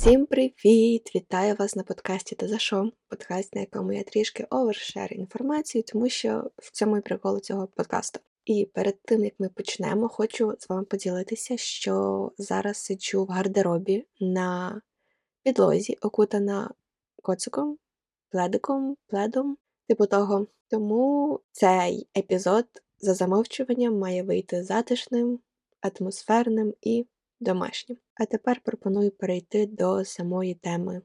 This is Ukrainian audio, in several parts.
Всім привіт! Вітаю вас на подкасті «Та за що?» Подкаст, на якому я трішки овершер інформацію, тому що в цьому і прикол цього подкасту. І перед тим як ми почнемо, хочу з вами поділитися, що зараз сиджу в гардеробі на підлозі, окутана коциком, пледиком, пледом, типу того. Тому цей епізод за замовчуванням має вийти затишним, атмосферним і домашнім. А тепер пропоную перейти до самої теми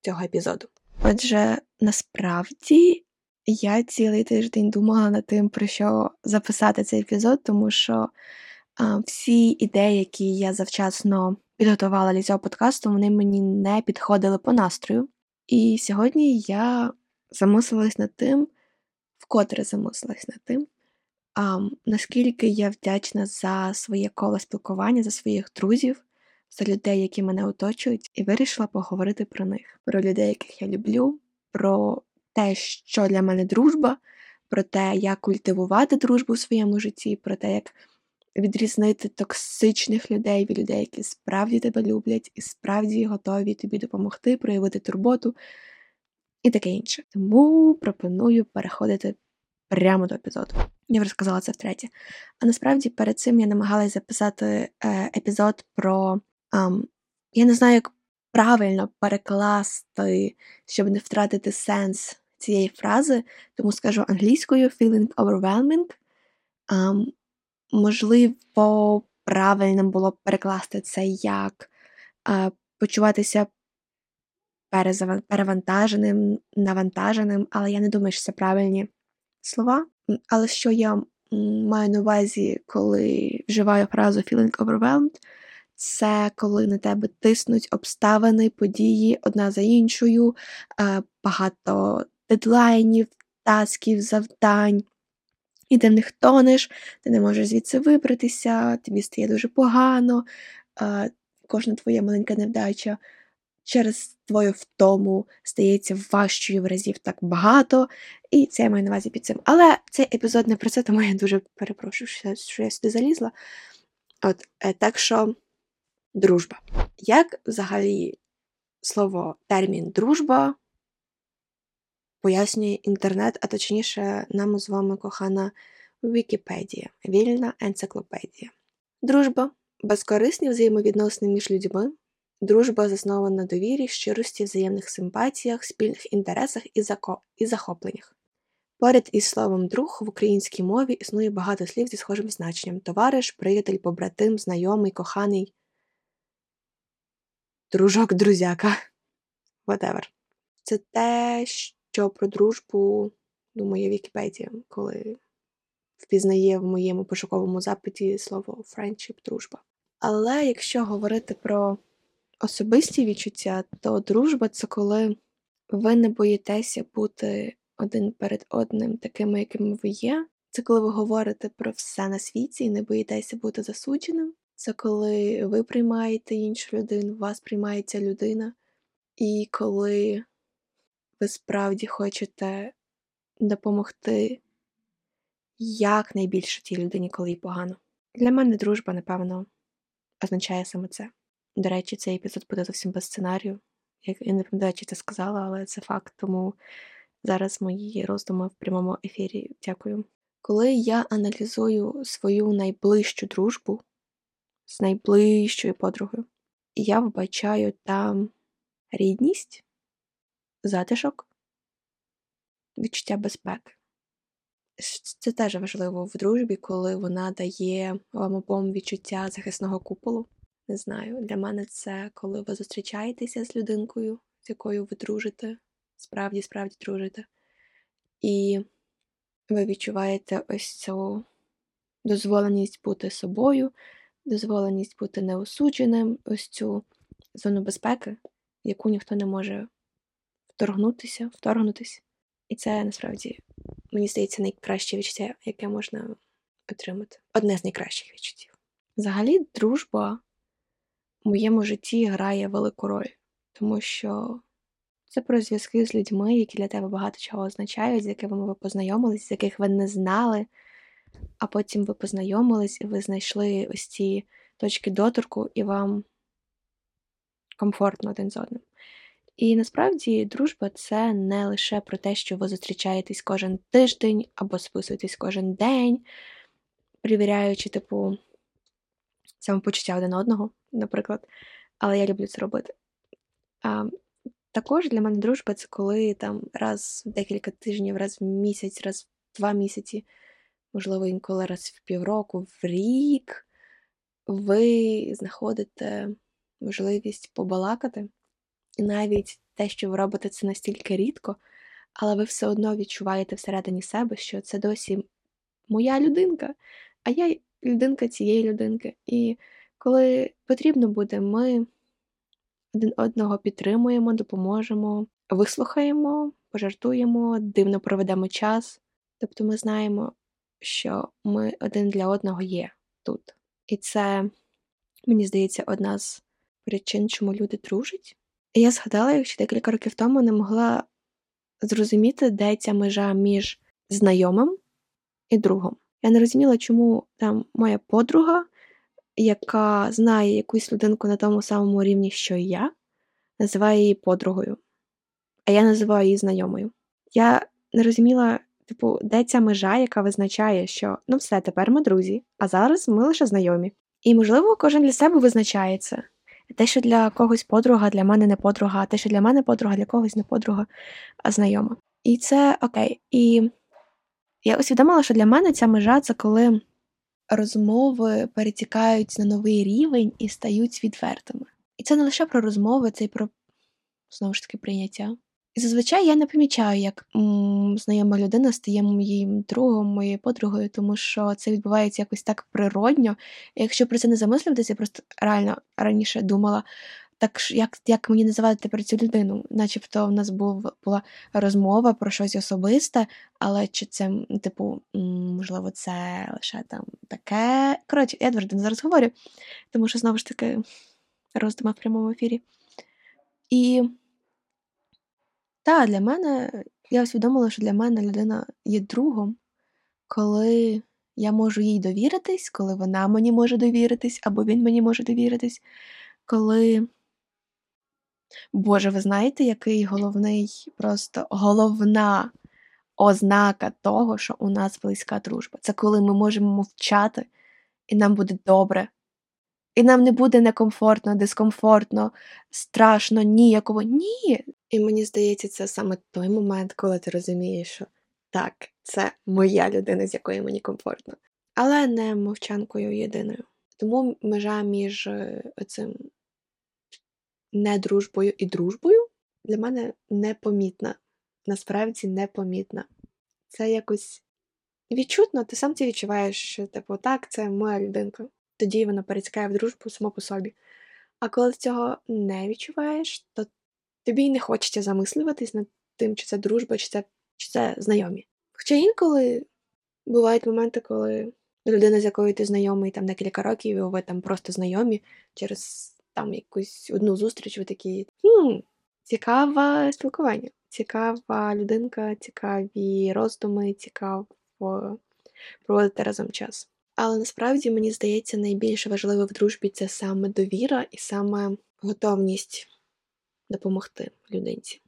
цього епізоду. Отже, насправді я цілий тиждень думала над тим, про що записати цей епізод, тому що а, всі ідеї, які я завчасно підготувала для цього подкасту, вони мені не підходили по настрою. І сьогодні я замислилась над тим, вкотре замислилась над тим, а, наскільки я вдячна за своє коло спілкування, за своїх друзів, за людей, які мене оточують, і вирішила поговорити про них, про людей, яких я люблю, про те, що для мене дружба, про те, як культивувати дружбу в своєму житті, про те, як відрізнити токсичних людей від людей, які справді тебе люблять і справді готові тобі допомогти, проявити турботу і таке інше. Тому пропоную переходити прямо до епізоду. Я вже сказала це втретє. А насправді перед цим я намагалась записати е, епізод про. Ем, я не знаю, як правильно перекласти, щоб не втратити сенс цієї фрази, тому скажу англійською feeling overwhelming. Ем, можливо, правильним було перекласти це як е, почуватися перевантаженим, навантаженим, але я не думаю, що це правильні слова. Але що я маю на увазі, коли вживаю фразу feeling overwhelmed, це коли на тебе тиснуть обставини, події одна за іншою, е, багато дедлайнів, тасків, завдань, і ти в них тонеш, ти не можеш звідси вибратися, тобі стає дуже погано, е, кожна твоя маленька невдача через твою втому стається важчою в разів так багато, і це я маю на увазі під цим. Але цей епізод не про це, тому я дуже перепрошую, що я сюди залізла. От, е, Так що, дружба. Як взагалі слово термін дружба пояснює інтернет, а точніше, нам з вами кохана Вікіпедія, вільна енциклопедія. Дружба безкорисні взаємовідносини між людьми, Дружба заснована на довірі, щирості, взаємних симпатіях, спільних інтересах і, захопленнях. Поряд із словом друг в українській мові існує багато слів зі схожим значенням товариш, приятель, побратим, знайомий, коханий, дружок, друзяка. Whatever. Це те, що про дружбу думає Вікіпедія, коли впізнає в моєму пошуковому запиті слово friendship, дружба. Але якщо говорити про особисті відчуття, то дружба це коли ви не боїтеся бути один перед одним такими, якими ви є. Це коли ви говорите про все на світі і не боїтеся бути засудженим. Це коли ви приймаєте іншу людину, вас приймається людина, і коли ви справді хочете допомогти якнайбільше тій людині, коли їй погано. Для мене дружба, напевно, означає саме це. До речі, цей епізод буде зовсім без сценарію. Я не пам'ятаю, чи це сказала, але це факт, тому зараз мої роздуми в прямому ефірі. Дякую. Коли я аналізую свою найближчу дружбу з найближчою подругою, я вбачаю там рідність, затишок, відчуття безпеки. Це теж важливо в дружбі, коли вона дає вам обом відчуття захисного куполу. Не знаю, для мене це коли ви зустрічаєтеся з людинкою, з якою ви дружите, справді, справді дружите, і ви відчуваєте ось цю дозволеність бути собою, дозволеність бути неосудженим, ось цю зону безпеки, яку ніхто не може вторгнутися, вторгнутися. І це насправді, мені здається, найкраще відчуття, яке можна отримати. Одне з найкращих відчуттів. Взагалі, дружба моєму житті грає велику роль, тому що це про зв'язки з людьми, які для тебе багато чого означають, з якими ви познайомились, з яких ви не знали, а потім ви познайомились і ви знайшли ось ці точки доторку, і вам комфортно один з одним. І насправді дружба це не лише про те, що ви зустрічаєтесь кожен тиждень або списуєтесь кожен день, перевіряючи, типу, самопочуття один одного, наприклад. Але я люблю це робити. А, Також для мене дружба це коли там раз в декілька тижнів, раз в місяць, раз в два місяці, можливо, інколи раз в півроку, в рік ви знаходите можливість побалакати. І навіть те, що ви робите це настільки рідко, але ви все одно відчуваєте всередині себе, що це досі моя людинка, а я людинка цієї людинки. І коли потрібно буде, ми один одного підтримуємо, допоможемо, вислухаємо, пожартуємо, дивно проведемо час. Тобто ми знаємо, що ми один для одного є тут. І це, мені здається, одна з причин, чому люди дружать. І я згадала, якщо декілька років тому не могла зрозуміти, де ця межа між знайомим і другом. Я не розуміла, чому там моя подруга, яка знає якусь людинку на тому самому рівні, що і я, називає її подругою, а я називаю її знайомою. Я не розуміла, типу, де ця межа, яка визначає, що ну все, тепер ми друзі, а зараз ми лише знайомі. І, можливо, кожен для себе визначає це. Те, що для когось подруга, для мене не подруга, те, що для мене подруга, для когось не подруга, а знайома. І це окей. І я усвідомила, що для мене ця межа це коли розмови перетікають на новий рівень і стають відвертими. І це не лише про розмови, це й про знову ж таки прийняття. І зазвичай я не помічаю, як знайома людина стає моїм другом, моєю подругою, тому що це відбувається якось так природньо. Якщо про це не замислюватися, я просто реально раніше думала, так як як мені називати тепер цю людину, начебто в нас був була розмова про щось особисте, але чи це, типу, можливо, це лише там таке. Коротше, я дуже зараз говорю, тому що знову ж таки роздума в прямому ефірі. І так, для мене, я усвідомила, що для мене людина є другом, коли я можу їй довіритись, коли вона мені може довіритись, або він мені може довіритись, коли. Боже, ви знаєте, який головний, просто головна ознака того, що у нас близька дружба. Це коли ми можемо мовчати, і нам буде добре. І нам не буде некомфортно, дискомфортно, страшно, ніяково. Ні. І мені здається, це саме той момент, коли ти розумієш, що так, це моя людина, з якою мені комфортно. Але не мовчанкою єдиною. Тому межа між е, цим недружбою і дружбою для мене непомітна. Насправді непомітна. Це якось відчутно, ти сам це відчуваєш, що типу, так, це моя людинка. Тоді вона перетікає в дружбу само по собі. А коли цього не відчуваєш, то тобі й не хочеться замислюватись над тим, чи це дружба, чи це чи це знайомі. Хоча інколи бувають моменти, коли людина, з якою ти знайомий там декілька років, і ви там просто знайомі через там якусь одну зустріч, ви такі хм, цікаве спілкування, цікава людинка, цікаві роздуми, цікаво проводити разом час. Але насправді мені здається, найбільш важливе в дружбі це саме довіра і саме готовність допомогти людинці.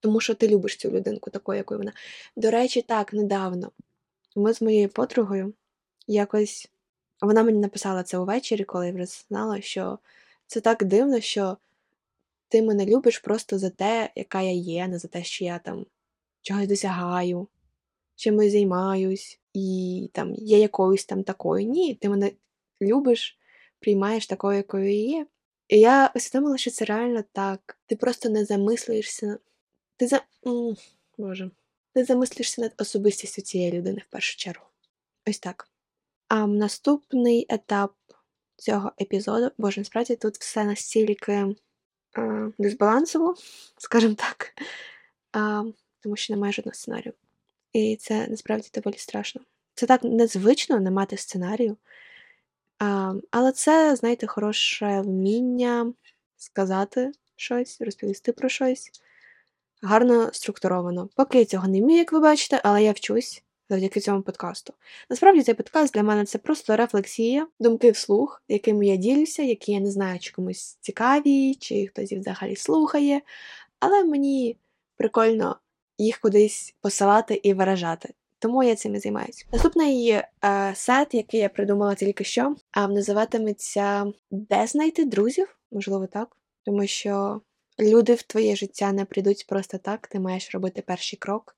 Тому що ти любиш цю людинку, такою, якою вона. До речі, так, недавно ми з моєю подругою якось вона мені написала це увечері, коли я вже знала, що це так дивно, що ти мене любиш просто за те, яка я є, не за те, що я там чогось досягаю, чимось займаюсь, і там є якоюсь там такою. Ні, ти мене любиш, приймаєш такою, якою є. І я усвідомила, що це реально так. Ти просто не замислюєшся. Ти за. Боже. Ти замислюєшся над особистістю цієї людини в першу чергу. Ось так. А наступний етап цього епізоду, боже, насправді тут все настільки а, дисбалансово, скажімо так, а, тому що немає жодного сценарію. І це насправді доволі страшно. Це так незвично не мати сценарію. А, Але це, знаєте, хороше вміння сказати щось, розповісти про щось. Гарно структуровано. Поки я цього не вмію, як ви бачите, але я вчусь завдяки цьому подкасту. Насправді цей подкаст для мене це просто рефлексія, думки вслух, якими я ділюся, які я не знаю, чи комусь цікаві, чи хтось взагалі слухає. Але мені прикольно їх кудись посилати і виражати. Тому я цим і займаюся. Наступний е, сет, який я придумала тільки що, а називатиметься Де знайти друзів? Можливо, так. Тому що люди в твоє життя не прийдуть просто так, ти маєш робити перший крок.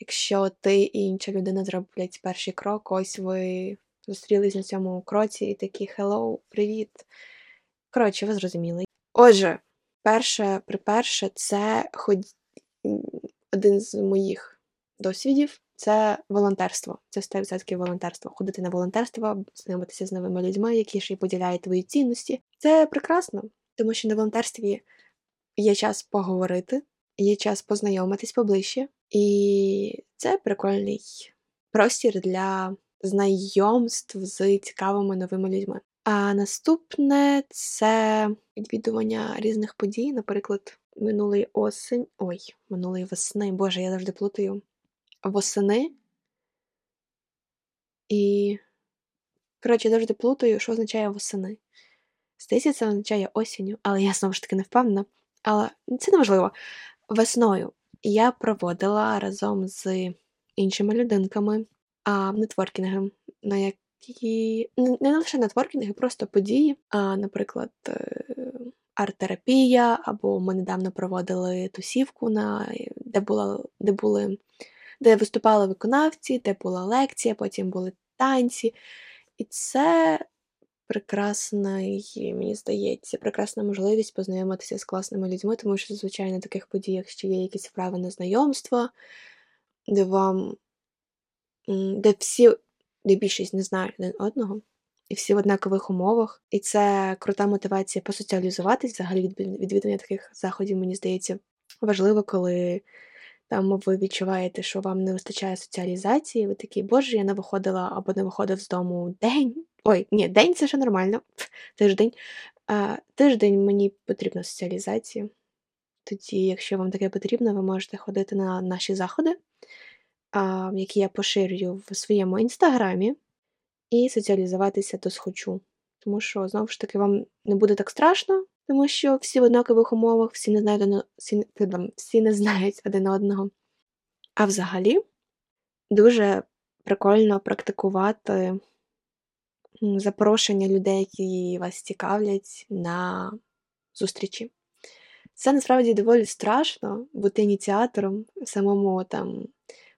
Якщо ти і інша людина зроблять перший крок, ось ви зустрілись на цьому кроці і такі хеллоу, привіт. Коротше, ви зрозуміли. Отже, перше, приперше, це хоч один з моїх досвідів це волонтерство. Це 100% волонтерство. Ходити на волонтерство, знайомитися з новими людьми, які ще й поділяють твої цінності. Це прекрасно, тому що на волонтерстві є час поговорити, є час познайомитись поближче, і це прикольний простір для знайомств з цікавими новими людьми. А наступне це відвідування різних подій, наприклад, минулий осень. Ой, минулої весни, Боже, я завжди плутаю. Восени. І, коротше, я завжди плутаю, що означає восени. Здається, це означає осінню, але я знову ж таки не впевнена. Але це неважливо. Весною я проводила разом з іншими людинками а, нетворкінги, на які не лише нетворкінги, просто події, а, наприклад, е, арт-терапія, або ми недавно проводили тусівку, на, де була, де були, де виступали виконавці, де була лекція, потім були танці. І це прекрасний, мені здається, прекрасна можливість познайомитися з класними людьми, тому що зазвичай на таких подіях ще є якісь вправи на знайомство, де вам де всі, де більшість не знають один одного, і всі в однакових умовах. І це крута мотивація посоціалізуватись. Взагалі відвідування таких заходів, мені здається, важливо, коли там ви відчуваєте, що вам не вистачає соціалізації, ви такі, боже, я не виходила або не виходив з дому день. Ой, ні, день це ще нормально, тиждень. А, Тиждень мені потрібна соціалізація. Тоді, якщо вам таке потрібно, ви можете ходити на наші заходи, а, які я поширюю в своєму інстаграмі, і соціалізуватися то схочу. Тому що, знову ж таки, вам не буде так страшно, тому що всі в однакових умовах, всі не знають всі, не знають один одного. А взагалі дуже прикольно практикувати запрошення людей, які вас цікавлять на зустрічі. Це насправді доволі страшно бути ініціатором, самому там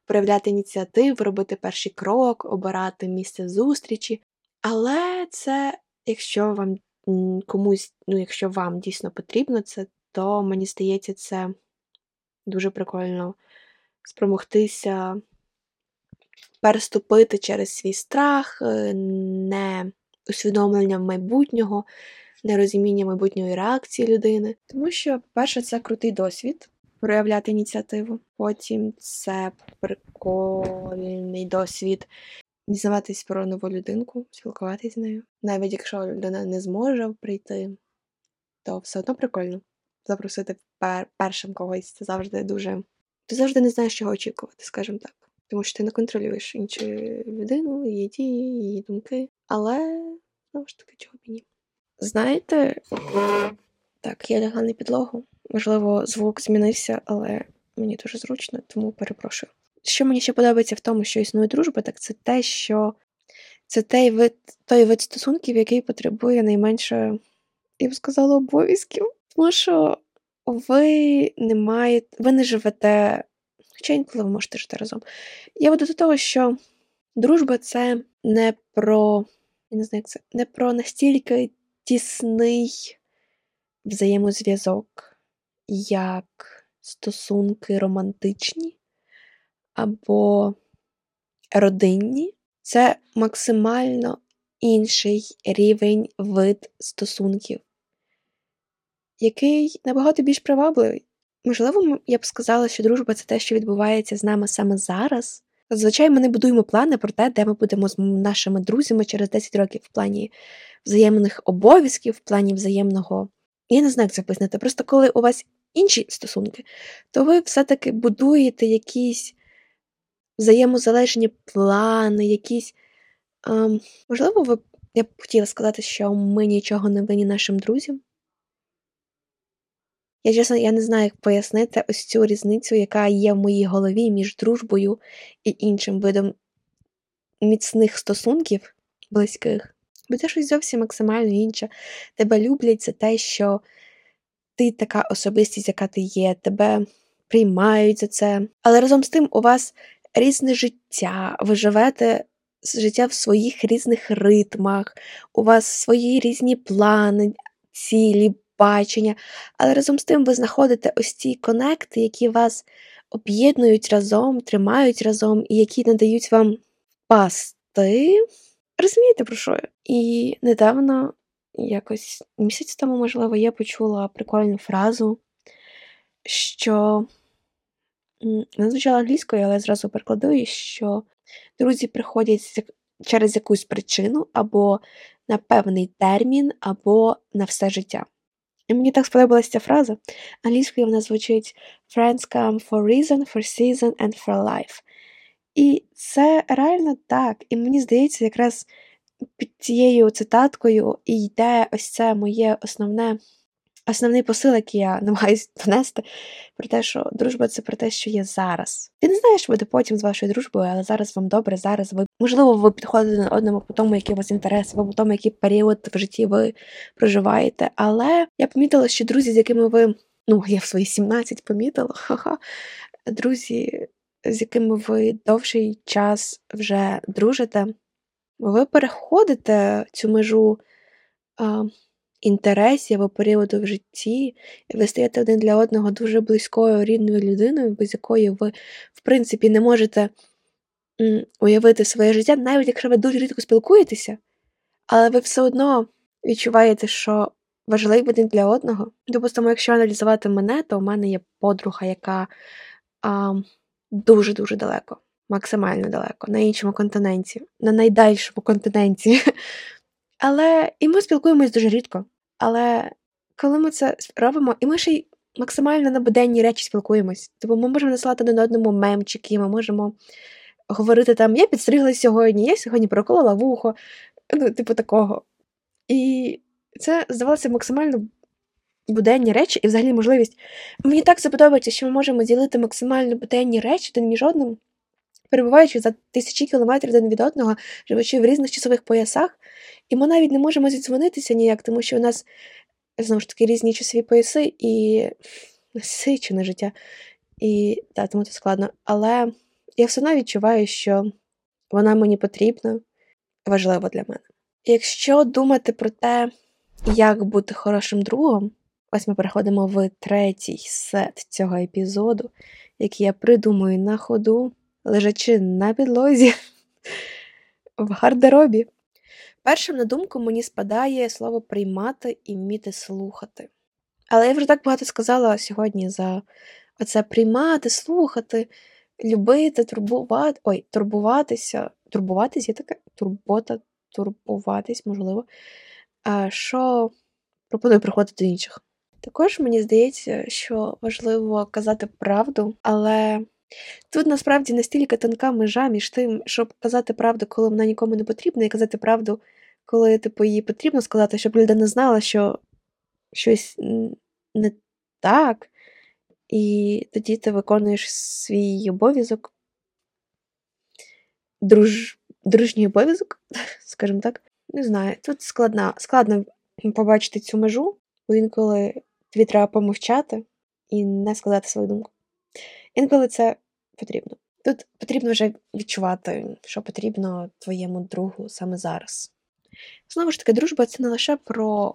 проявляти ініціативу, робити перший крок, обирати місце зустрічі. Але це, якщо вам комусь, ну, якщо вам дійсно потрібно це, то мені здається, це дуже прикольно спромогтися переступити через свій страх, е, не усвідомлення майбутнього, нерозуміння майбутньої реакції людини. Тому що, по-перше, це крутий досвід проявляти ініціативу. Потім це прикольний досвід дізнаватись про нову людинку, спілкуватися з нею. Навіть якщо людина не зможе прийти, то все одно прикольно. Запросити пер першим когось це завжди дуже. Ти завжди не знаєш, чого очікувати, скажімо так. Тому що ти не контролюєш іншу людину, її дії, її думки. Але знову ж таки, чого б ні. Знаєте, так, я лягла на підлогу. Можливо, звук змінився, але мені дуже зручно, тому перепрошую. Що мені ще подобається в тому, що існує дружба, так це те, що це той вид той вид стосунків, який потребує найменше, я б сказала, обов'язків. Тому що ви не маєте, ви не живете, хоча інколи ви можете жити разом. Я веду до того, що дружба це не про я не знаю, як це не про настільки тісний взаємозв'язок, як стосунки романтичні або родинні. Це максимально інший рівень вид стосунків, який набагато більш привабливий. Можливо, я б сказала, що дружба це те, що відбувається з нами саме зараз. Зазвичай ми не будуємо плани про те, де ми будемо з нашими друзями через 10 років в плані взаємних обов'язків, в плані взаємного. Я не знаю, як це пояснити. Просто коли у вас інші стосунки, то ви все-таки будуєте якісь взаємозалежні плани, якісь. Ем, можливо, ви я б хотіла сказати, що ми нічого не винні нашим друзям. Я чесно, я не знаю, як пояснити ось цю різницю, яка є в моїй голові між дружбою і іншим видом міцних стосунків близьких. Бо це щось зовсім максимально інше. Тебе люблять за те, що ти така особистість, яка ти є, тебе приймають за це. Але разом з тим у вас різне життя, ви живете життя в своїх різних ритмах, у вас свої різні плани, цілі, бачення, але разом з тим ви знаходите ось ці конекти, які вас об'єднують разом, тримають разом і які надають вам пасти. Розумієте, про що я? І недавно, якось місяць тому, можливо, я почула прикольну фразу, що не звучала англійською, але зразу перекладу, що друзі приходять через якусь причину, або на певний термін, або на все життя. І мені так сподобалася ця фраза. Англійською вона звучить Friends come for reason, for season and for life. І це реально так. І мені здається, якраз під цією цитаткою і йде ось це моє основне Основний посил, який я намагаюся донести, про те, що дружба це про те, що є зараз. Ти не знаєш, що буде потім з вашою дружбою, але зараз вам добре, зараз ви можливо ви підходите одному по тому, який у вас інтерес, або по тому, який період в житті ви проживаєте. Але я помітила, що друзі, з якими ви, ну я в свої 17 помітила, ха-ха, друзі, з якими ви довший час вже дружите, ви переходите цю межу інтересів або періоду в житті, і ви стаєте один для одного дуже близькою рідною людиною, без якої ви, в принципі, не можете уявити своє життя, навіть якщо ви дуже рідко спілкуєтеся, але ви все одно відчуваєте, що важливі один для одного. Допустимо, якщо аналізувати мене, то у мене є подруга, яка дуже-дуже далеко, максимально далеко, на іншому континенті, на найдальшому континенті. Але і ми спілкуємось дуже рідко. Але коли ми це робимо, і ми ще й максимально на буденні речі спілкуємось. Тобто ми можемо насилати один одному мемчики, ми можемо говорити там: я підстригла сьогодні, я сьогодні проколола вухо, ну, типу такого. І це здавалося максимально буденні речі, і взагалі можливість. Мені так це що ми можемо ділити максимально буденні речі один між одним, перебуваючи за тисячі кілометрів один від одного, живучи в різних часових поясах. І ми навіть не можемо зідзвонитися ніяк, тому що у нас знову ж таки різні часові пояси і насичене життя. І так, тому це складно. Але я все одно відчуваю, що вона мені потрібна, важлива для мене. Якщо думати про те, як бути хорошим другом, ось ми переходимо в третій сет цього епізоду, який я придумую на ходу, лежачи на підлозі в гардеробі. Першим на думку мені спадає слово приймати і вміти слухати. Але я вже так багато сказала сьогодні за оце приймати, слухати, любити, турбувати, ой, турбуватися, турбуватись є таке турбота, турбуватись, можливо, що пропоную приходити до інших. Також мені здається, що важливо казати правду, але тут насправді настільки тонка межа між тим, щоб казати правду, коли вона нікому не потрібна, і казати правду, коли типу, їй потрібно сказати, щоб людина знала, що щось не так, і тоді ти виконуєш свій обов'язок, друж... дружній обов'язок, скажімо так. Не знаю, тут складна, складно побачити цю межу, бо інколи тобі треба помовчати і не сказати свою думку. Інколи це потрібно. Тут потрібно вже відчувати, що потрібно твоєму другу саме зараз. Знову ж таки, дружба це не лише про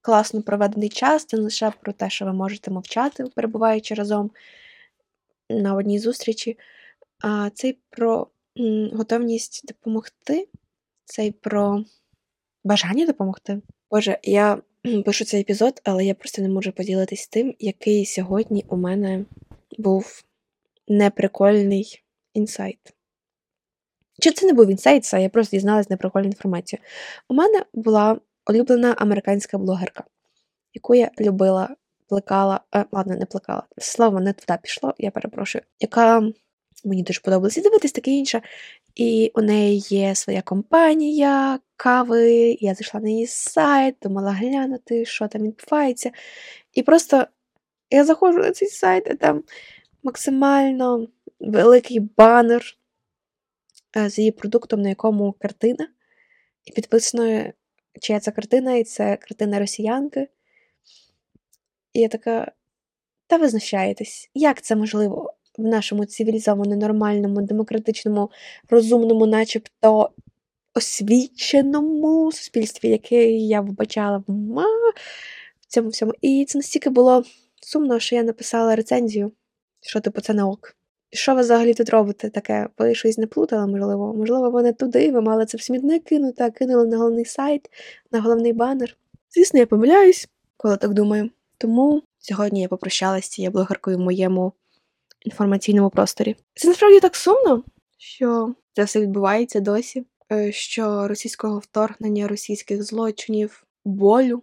класно проведений час, це не лише про те, що ви можете мовчати, перебуваючи разом на одній зустрічі, а це й про готовність допомогти, це й про бажання допомогти. Боже, я пишу цей епізод, але я просто не можу поділитись тим, який сьогодні у мене був неприкольний інсайт. Чи це не був інсайт, це я просто дізналась неприкольну інформацію. У мене була улюблена американська блогерка, яку я любила, плекала, е, ладно, не плекала, слово не туди пішло, я перепрошую, яка Мені дуже подобалося дивитись таке інше. І у неї є своя компанія кави. Я зайшла на її сайт, думала глянути, що там відбувається. І просто я заходжу на цей сайт, і там максимально великий банер з її продуктом, на якому картина. І підписано, чия це картина, і це картина росіянки. І я така, та ви знущаєтесь, як це можливо в нашому цивілізованому, нормальному, демократичному, розумному, начебто освіченому суспільстві, яке я вбачала в цьому всьому. І це настільки було сумно, що я написала рецензію, що типу це не ок. Що ви взагалі тут робите таке? Ви щось не плутали, можливо? Можливо, ви не туди, ви мали це в смітник кинути, а кинули на головний сайт, на головний банер. Звісно, я помиляюсь, коли так думаю. Тому сьогодні я попрощалася з цією блогеркою в моєму інформаційному просторі. Це насправді так сумно, що це все відбувається досі, е, що російського вторгнення, російських злочинів, болю,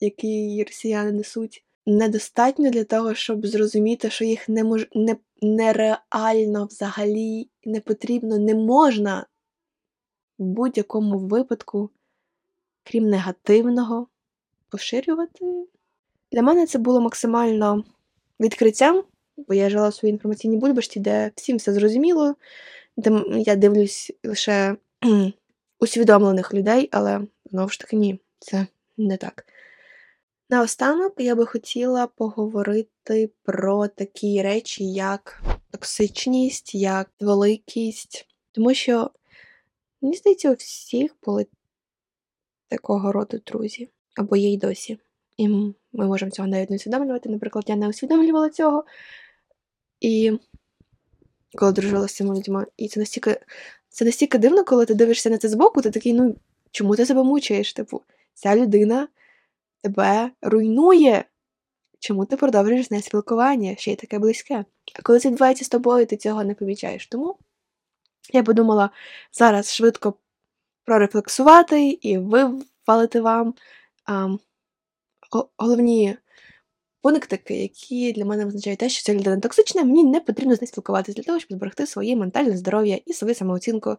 який росіяни несуть, недостатньо для того, щоб зрозуміти, що їх не мож... не... нереально взагалі не потрібно, не можна в будь-якому випадку, крім негативного, поширювати. Для мене це було максимально відкриттям, бо я жила в своїй інформаційній бульбашці, де всім все зрозуміло, де я дивлюсь лише усвідомлених людей, але знову ж таки ні, це не так. Наостанок я би хотіла поговорити про такі речі, як токсичність, як великість, тому що, мені здається, у всіх були такого роду друзі, або є й досі. І ми можемо цього навіть не усвідомлювати. Наприклад, я не усвідомлювала цього. І коли дружила з цими людьми. І це настільки це настільки дивно, коли ти дивишся на це збоку, ти такий, ну чому ти себе мучаєш? Типу, ця людина тебе руйнує. Чому ти продовжуєш з нею спілкування, ще й таке близьке? А коли це відбувається з тобою, ти цього не помічаєш. Тому я подумала зараз швидко прорефлексувати і вивалити вам а, головні пунктики, які для мене означають те, що ця людина токсична, мені не потрібно з нею спілкуватися для того, щоб зберегти своє ментальне здоров'я і свою самооцінку,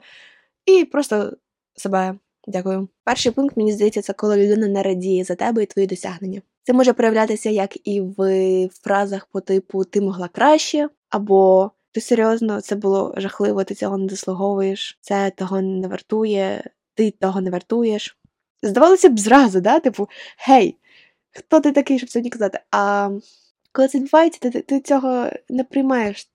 і просто себе. Дякую. Перший пункт, мені здається, це коли людина не радіє за тебе і твої досягнення. Це може проявлятися як і в фразах по типу Ти могла краще, або ти серйозно, це було жахливо, ти цього не заслуговуєш, це того не вартує, ти того не вартуєш. Здавалося б, зразу, да? типу, гей, хто ти такий, щоб сьогодні казати? А коли це відбувається, ти, ти цього не приймаєш.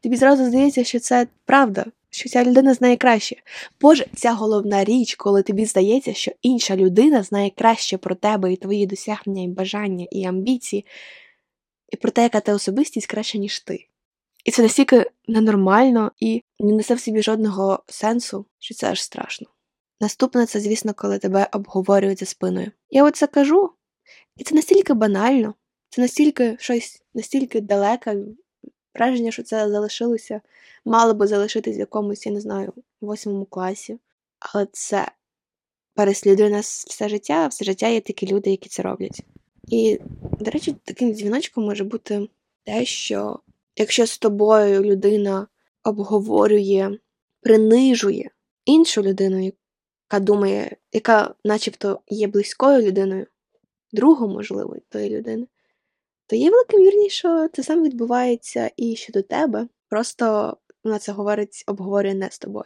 Тобі зразу здається, що це правда, що ця людина знає краще. Боже, ця головна річ, коли тобі здається, що інша людина знає краще про тебе і твої досягнення, і бажання, і амбіції, і про те, яка ти особистість краще, ніж ти. І це настільки ненормально і не несе в собі жодного сенсу, що це аж страшно. Наступне це, звісно, коли тебе обговорюють за спиною. Я оце кажу, і це настільки банально, це настільки щось настільки далеке, враження, що це залишилося, мало би залишитись в якомусь, я не знаю, восьмому класі. Але це переслідує нас все життя, а все життя є такі люди, які це роблять. І, до речі, таким дзвіночком може бути те, що якщо з тобою людина обговорює, принижує іншу людину, яка думає, яка начебто є близькою людиною, другу, можливо, тої людини, то є велика вірність, що це саме відбувається і щодо тебе. Просто вона це говорить, обговорює не з тобою.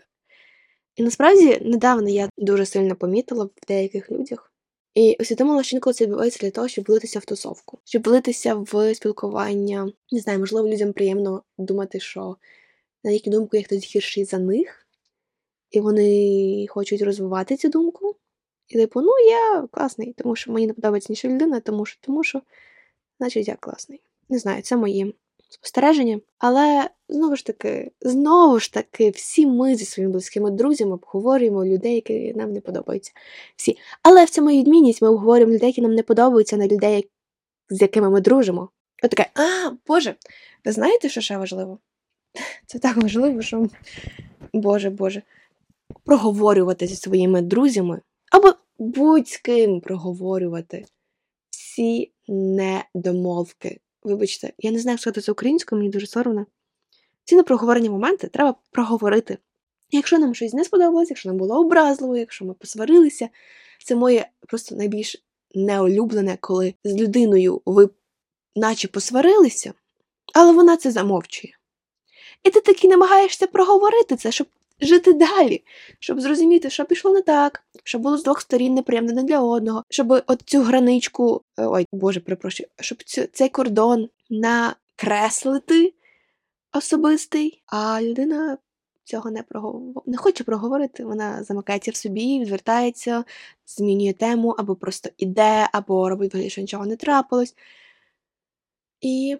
І насправді недавно я дуже сильно помітила в деяких людях. І усвідомила, що інколи це відбувається для того, щоб влитися в тусовку, щоб влитися в спілкування. Не знаю, можливо, людям приємно думати, що на їхню думку є хтось гірший за них, і вони хочуть розвивати цю думку. І типу, ну я класний, тому що мені не подобається інша людина, тому що, тому що, значить, я класний. Не знаю, це мої спостереження. Але знову ж таки, знову ж таки, всі ми зі своїми близькими друзями обговорюємо людей, які нам не подобаються. Всі. Але в цьому відмінність ми обговорюємо людей, які нам не подобаються, на людей, з якими ми дружимо. От таке, а, Боже, ви знаєте, що ще важливо? Це так важливо, що. Боже Боже. Проговорювати зі своїми друзями або будь з ким проговорювати всі недомовки. Вибачте, я не знаю, як сказати це українською, мені дуже соромно. Ці непроговорені моменти треба проговорити. Якщо нам щось не сподобалося, якщо нам було образливо, якщо ми посварилися, це моє просто найбільш неулюблене, коли з людиною ви наче посварилися, але вона це замовчує. І ти таки намагаєшся проговорити це, щоб жити далі, щоб зрозуміти, що пішло не так, щоб було з двох сторін неприємно не для одного, щоб от цю граничку, е, ой, Боже, перепрошую, щоб цю, цей кордон накреслити особистий, а людина цього не проговор... не хоче проговорити. Вона замикається в собі, відвертається, змінює тему, або просто іде, або робить вигляд, що нічого не трапилось. І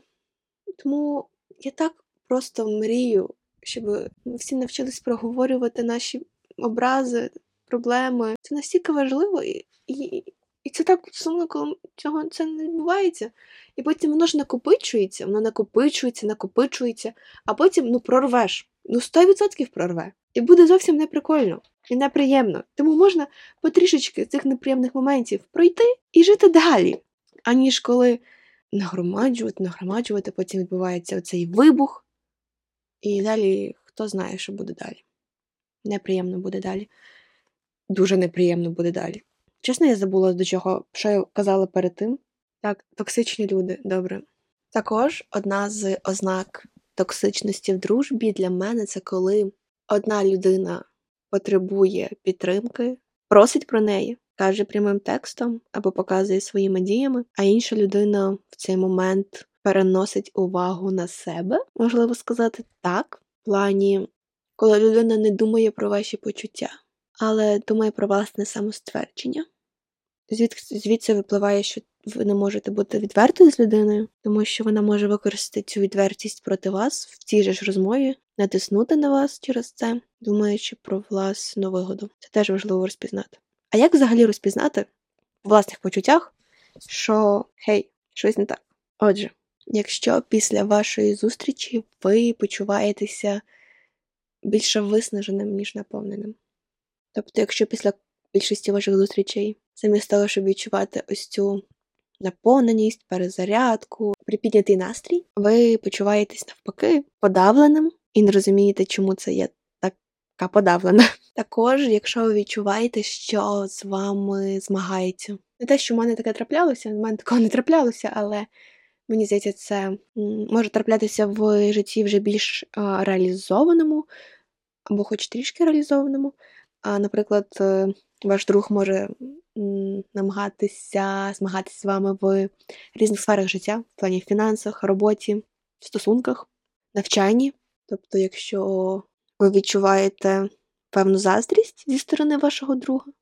тому я так просто мрію, щоб всі навчились проговорювати наші образи, проблеми. Це настільки важливо, і, і, і це так сумно, коли цього це не відбувається. І потім воно ж накопичується, воно накопичується, накопичується, а потім ну прорвеш. Ну, 100% прорве. І буде зовсім неприкольно і неприємно. Тому можна потрішечки цих неприємних моментів пройти і жити далі, аніж коли нагромаджувати, нагромаджувати, потім відбувається оцей вибух, і далі хто знає, що буде далі. Неприємно буде далі. Дуже неприємно буде далі. Чесно, я забула до чого, що я казала перед тим. Так, токсичні люди, добре. Також одна з ознак токсичності в дружбі для мене це коли одна людина потребує підтримки, просить про неї, каже прямим текстом або показує своїми діями, а інша людина в цей момент переносить увагу на себе, можливо сказати так, в плані, коли людина не думає про ваші почуття, але думає про власне самоствердження. Звідси випливає, що ви не можете бути відвертою з людиною, тому що вона може використати цю відвертість проти вас в цій же ж розмові, натиснути на вас через це, думаючи про власну вигоду. Це теж важливо розпізнати. А як взагалі розпізнати в власних почуттях, що гей, щось не так? Отже, якщо після вашої зустрічі ви почуваєтеся більше виснаженим, ніж наповненим. Тобто, якщо після більшості ваших зустрічей, замість того, щоб відчувати ось цю наповненість, перезарядку, припіднятий настрій, ви почуваєтесь навпаки подавленим і не розумієте, чому це є така подавлена. Також, якщо ви відчуваєте, що з вами змагається. Не те, що в мене таке траплялося, в мене такого не траплялося, але мені здається, це може траплятися в житті вже більш реалізованому, або хоч трішки реалізованому. А, Наприклад, е, ваш друг може намагатися змагатися з вами в різних сферах життя, в плані фінансах, роботі, стосунках, навчанні. Тобто, якщо ви відчуваєте певну заздрість зі сторони вашого друга,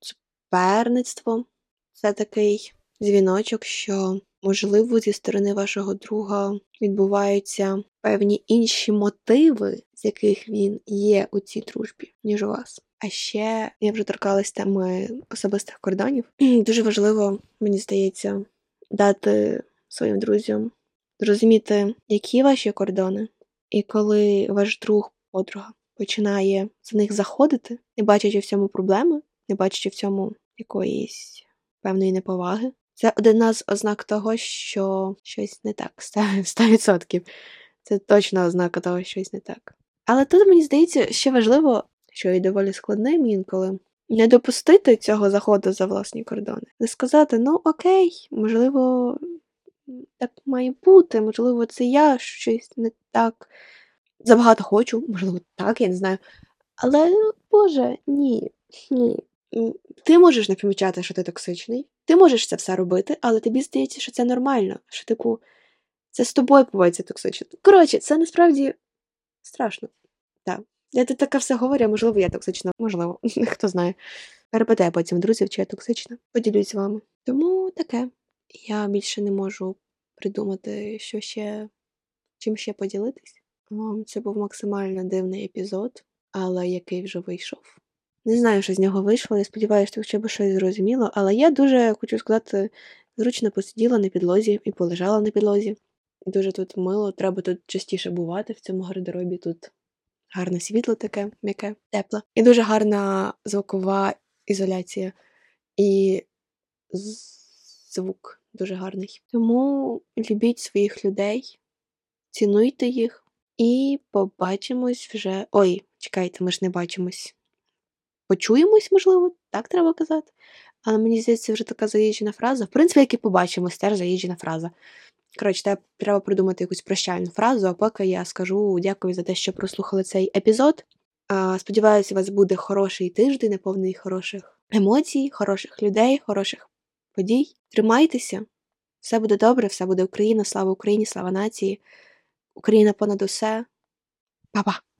суперництво це такий дзвіночок, що, можливо, зі сторони вашого друга відбуваються певні інші мотиви, з яких він є у цій дружбі, ніж у вас. А ще я вже торкалась теми особистих кордонів. Дуже важливо, мені здається, дати своїм друзям зрозуміти, які ваші кордони, і коли ваш друг, подруга починає за них заходити, не бачачи в цьому проблеми, не бачачи в цьому якоїсь певної неповаги. Це одна з ознак того, що щось не так 100%. Це точно ознака того, що щось не так. Але тут мені здається, ще важливо що і доволі складним інколи. Не допустити цього заходу за власні кордони. Не сказати, ну окей, можливо, так має бути, можливо, це я щось не так забагато хочу, можливо, так, я не знаю. Але, Боже, ні, ні. Ти можеш не помічати, що ти токсичний, ти можеш це все робити, але тобі здається, що це нормально, що, типу, це з тобою поводиться токсично. Коротше, це насправді страшно. Так. Я тут таке все говорю, можливо, я токсична, можливо, хто знає. Перепитаю потім друзів, чи я токсична, поділюсь з вами. Тому таке. Я більше не можу придумати, що ще, чим ще поділитись. Це був максимально дивний епізод, але який вже вийшов. Не знаю, що з нього вийшло. Я сподіваюся, що хоча б щось зрозуміло, але я дуже хочу сказати, зручно посиділа на підлозі і полежала на підлозі. Дуже тут мило, треба тут частіше бувати в цьому гардеробі. Тут гарне світло таке, м'яке, тепле. І дуже гарна звукова ізоляція і звук дуже гарний. Тому любіть своїх людей, цінуйте їх І побачимось вже. Ой, чекайте, ми ж не бачимось. Почуємось, можливо, так треба казати. Але мені здається, це вже така заїжджена фраза. В принципі, як і побачимось, теж заїжджена фраза. Коротше, треба придумати якусь прощальну фразу, а поки я скажу дякую за те, що прослухали цей епізод. Сподіваюся, у вас буде хороший тиждень, наповнений хороших емоцій, хороших людей, хороших подій. Тримайтеся, все буде добре, все буде Україна, слава Україні, слава нації, Україна понад усе. Па-па!